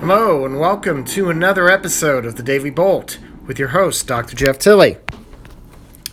Hello, and welcome to another episode of the Daily Bolt with your host, Dr. Jeff Tilley.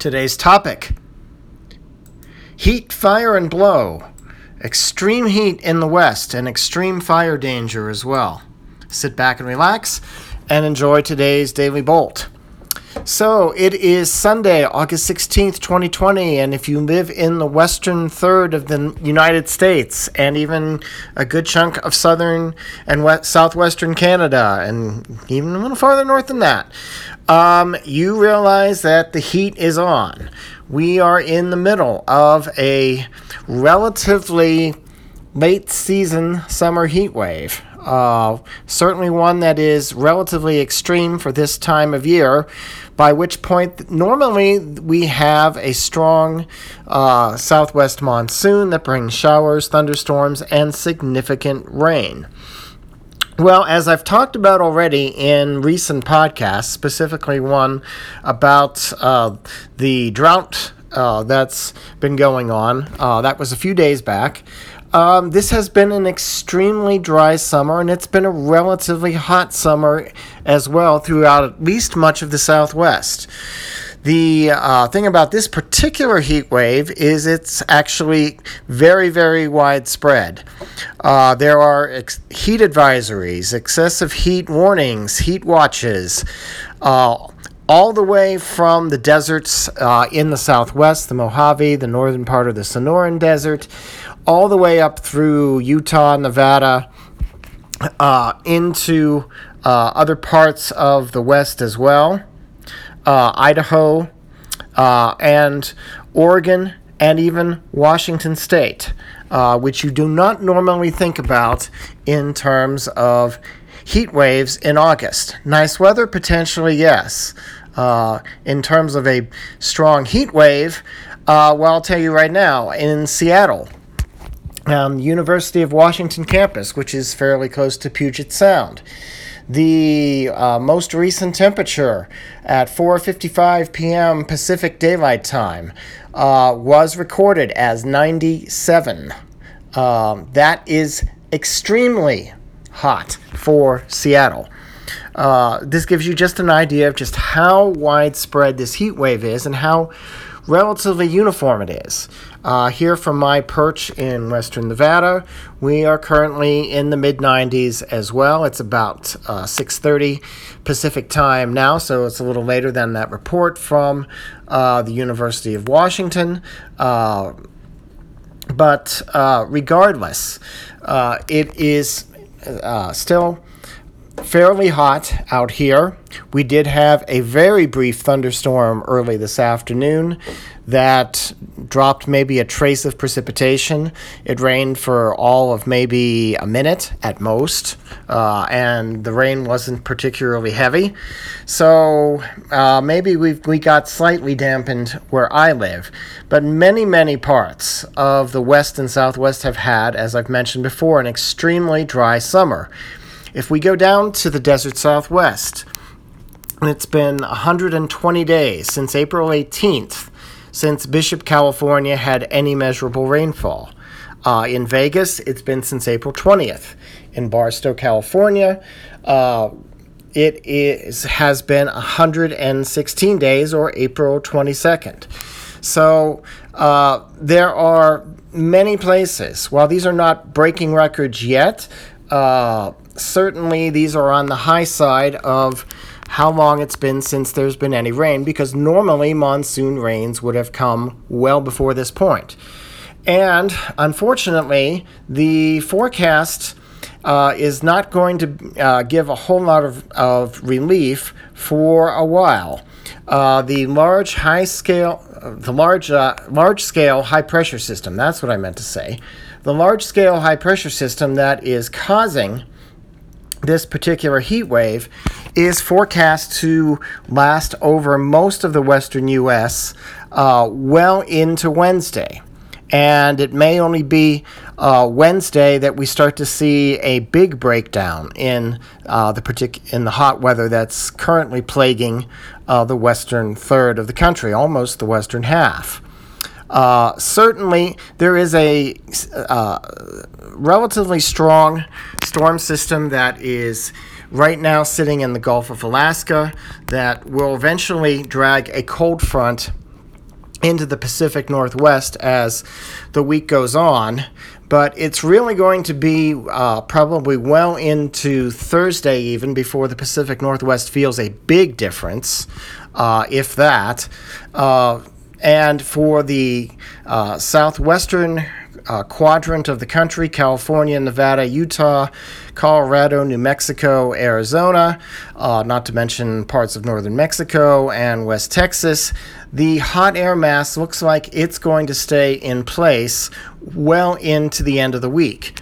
Today's topic Heat, Fire, and Blow. Extreme heat in the West and extreme fire danger as well. Sit back and relax and enjoy today's Daily Bolt. So it is Sunday, August 16th, 2020, and if you live in the western third of the United States and even a good chunk of southern and west, southwestern Canada, and even a little farther north than that, um, you realize that the heat is on. We are in the middle of a relatively late season summer heat wave. Uh, certainly one that is relatively extreme for this time of year, by which point normally we have a strong uh, southwest monsoon that brings showers, thunderstorms, and significant rain. Well, as I've talked about already in recent podcasts, specifically one about uh, the drought uh, that's been going on, uh, that was a few days back. Um, this has been an extremely dry summer, and it's been a relatively hot summer as well throughout at least much of the Southwest. The uh, thing about this particular heat wave is it's actually very, very widespread. Uh, there are ex- heat advisories, excessive heat warnings, heat watches. Uh, all the way from the deserts uh, in the southwest, the Mojave, the northern part of the Sonoran Desert, all the way up through Utah, Nevada, uh, into uh, other parts of the West as well, uh, Idaho, uh, and Oregon, and even Washington State, uh, which you do not normally think about in terms of heat waves in August. Nice weather, potentially, yes. Uh, in terms of a strong heat wave, well, I'll tell you right now, in Seattle, um, University of Washington campus, which is fairly close to Puget Sound. The uh, most recent temperature at 4:55 p.m. Pacific Daylight Time uh, was recorded as 97. Um, that is extremely hot for Seattle. Uh, this gives you just an idea of just how widespread this heat wave is and how relatively uniform it is. Uh, here from my perch in western Nevada, we are currently in the mid 90s as well. It's about uh, 6:30 Pacific time now, so it's a little later than that report from uh, the University of Washington. Uh, but uh, regardless, uh, it is still fairly hot out here. We did have a very brief thunderstorm early this afternoon that dropped maybe a trace of precipitation. It rained for all of maybe a minute at most, uh, and the rain wasn't particularly heavy. So uh, maybe we we got slightly dampened where I live. But many, many parts of the west and southwest have had, as I've mentioned before, an extremely dry summer. If we go down to the desert southwest, it's been 120 days since April 18th since Bishop, California had any measurable rainfall. Uh, in Vegas, it's been since April 20th. In Barstow, California, uh, it is has been 116 days or April 22nd. So uh, there are many places. While these are not breaking records yet, uh, certainly these are on the high side of how long it's been since there's been any rain because normally monsoon rains would have come well before this point. And unfortunately, the forecast uh, is not going to uh, give a whole lot of, of relief for a while. Uh, the large high scale, the large uh, large scale high pressure system. That's what I meant to say. The large scale high pressure system that is causing this particular heat wave is forecast to last over most of the western U.S. Uh, well into Wednesday. And it may only be uh, Wednesday that we start to see a big breakdown in uh, the partic- in the hot weather that's currently plaguing uh, the western third of the country, almost the western half. Uh, certainly, there is a uh, relatively strong storm system that is right now sitting in the Gulf of Alaska that will eventually drag a cold front into the Pacific Northwest as the week goes on. But it's really going to be uh, probably well into Thursday, even before the Pacific Northwest feels a big difference, uh, if that. Uh, and for the uh, southwestern uh, quadrant of the country California, Nevada, Utah, Colorado, New Mexico, Arizona, uh, not to mention parts of northern Mexico and West Texas. The hot air mass looks like it's going to stay in place well into the end of the week.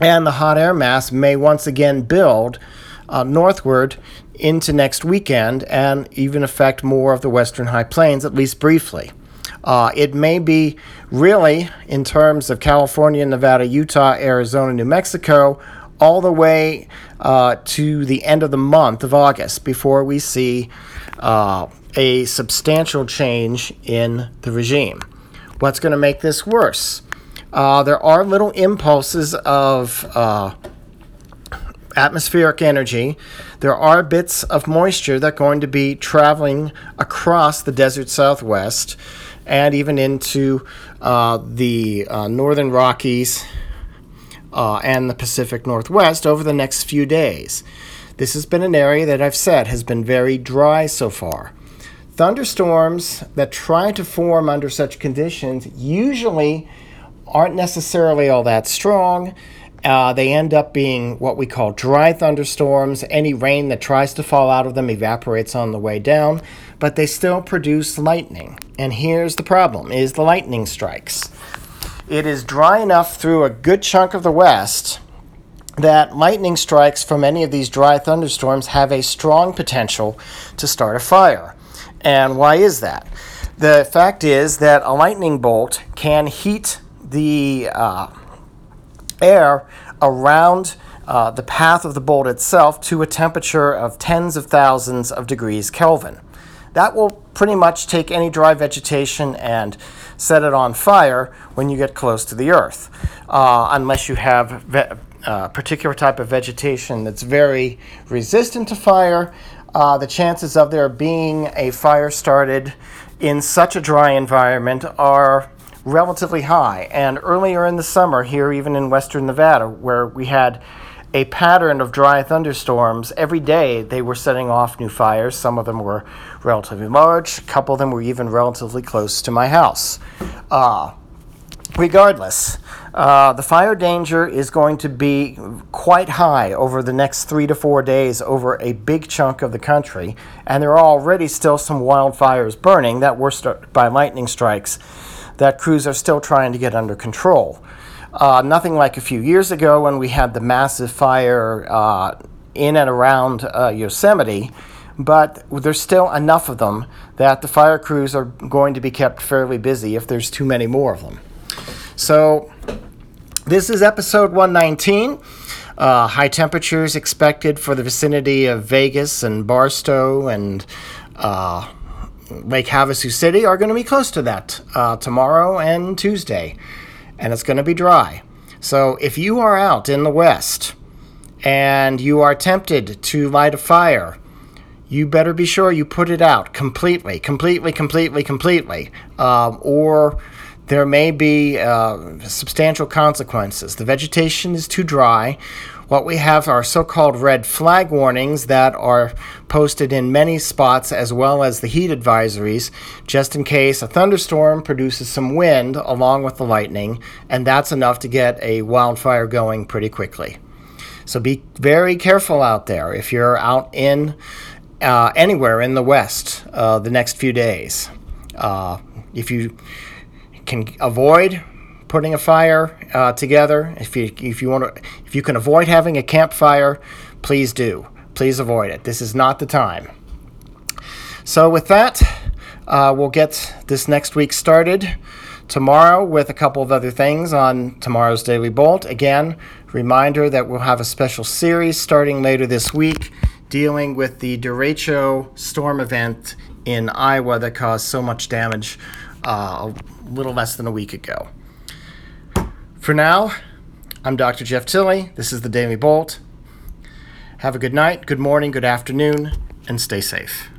And the hot air mass may once again build uh, northward into next weekend and even affect more of the western high plains, at least briefly. Uh, it may be really, in terms of California, Nevada, Utah, Arizona, New Mexico, all the way uh, to the end of the month of August before we see uh, a substantial change in the regime. What's going to make this worse? Uh, there are little impulses of uh, atmospheric energy. There are bits of moisture that are going to be traveling across the desert southwest and even into uh, the uh, northern Rockies uh, and the Pacific Northwest over the next few days. This has been an area that I've said has been very dry so far. Thunderstorms that try to form under such conditions usually aren't necessarily all that strong. Uh, they end up being what we call dry thunderstorms. Any rain that tries to fall out of them evaporates on the way down but they still produce lightning. And here's the problem is the lightning strikes. It is dry enough through a good chunk of the west that lightning strikes from any of these dry thunderstorms have a strong potential to start a fire. And why is that? The fact is that a lightning bolt can heat the uh, air around uh, the path of the bolt itself to a temperature of tens of thousands of degrees Kelvin. That will pretty much take any dry vegetation and set it on fire when you get close to the earth, uh, unless you have ve- a uh, particular type of vegetation that's very resistant to fire. Uh, the chances of there being a fire started in such a dry environment are relatively high. And earlier in the summer, here even in western Nevada, where we had a pattern of dry thunderstorms. Every day they were setting off new fires. Some of them were relatively large, a couple of them were even relatively close to my house. Uh, regardless, uh, the fire danger is going to be quite high over the next three to four days over a big chunk of the country, and there are already still some wildfires burning that were started by lightning strikes that crews are still trying to get under control. Uh, nothing like a few years ago when we had the massive fire uh, in and around uh, Yosemite, but there's still enough of them that the fire crews are going to be kept fairly busy if there's too many more of them. So, this is episode 119. Uh, high temperatures expected for the vicinity of Vegas and Barstow and uh, Lake Havasu City are going to be close to that uh, tomorrow and Tuesday and it's going to be dry. So if you are out in the west and you are tempted to light a fire, you better be sure you put it out completely, completely, completely, completely, um, or there may be uh, substantial consequences. The vegetation is too dry, what we have are so called red flag warnings that are posted in many spots as well as the heat advisories, just in case a thunderstorm produces some wind along with the lightning, and that's enough to get a wildfire going pretty quickly. So be very careful out there if you're out in uh, anywhere in the West uh, the next few days. Uh, if you can avoid putting a fire uh, together. If you if you want to if you can avoid having a campfire, please do. Please avoid it. This is not the time. So with that, uh, we'll get this next week started tomorrow with a couple of other things on tomorrow's Daily Bolt. Again, reminder that we'll have a special series starting later this week dealing with the derecho storm event in Iowa that caused so much damage uh, a little less than a week ago. For now, I'm Dr. Jeff Tilley. This is the Daily Bolt. Have a good night, good morning, good afternoon, and stay safe.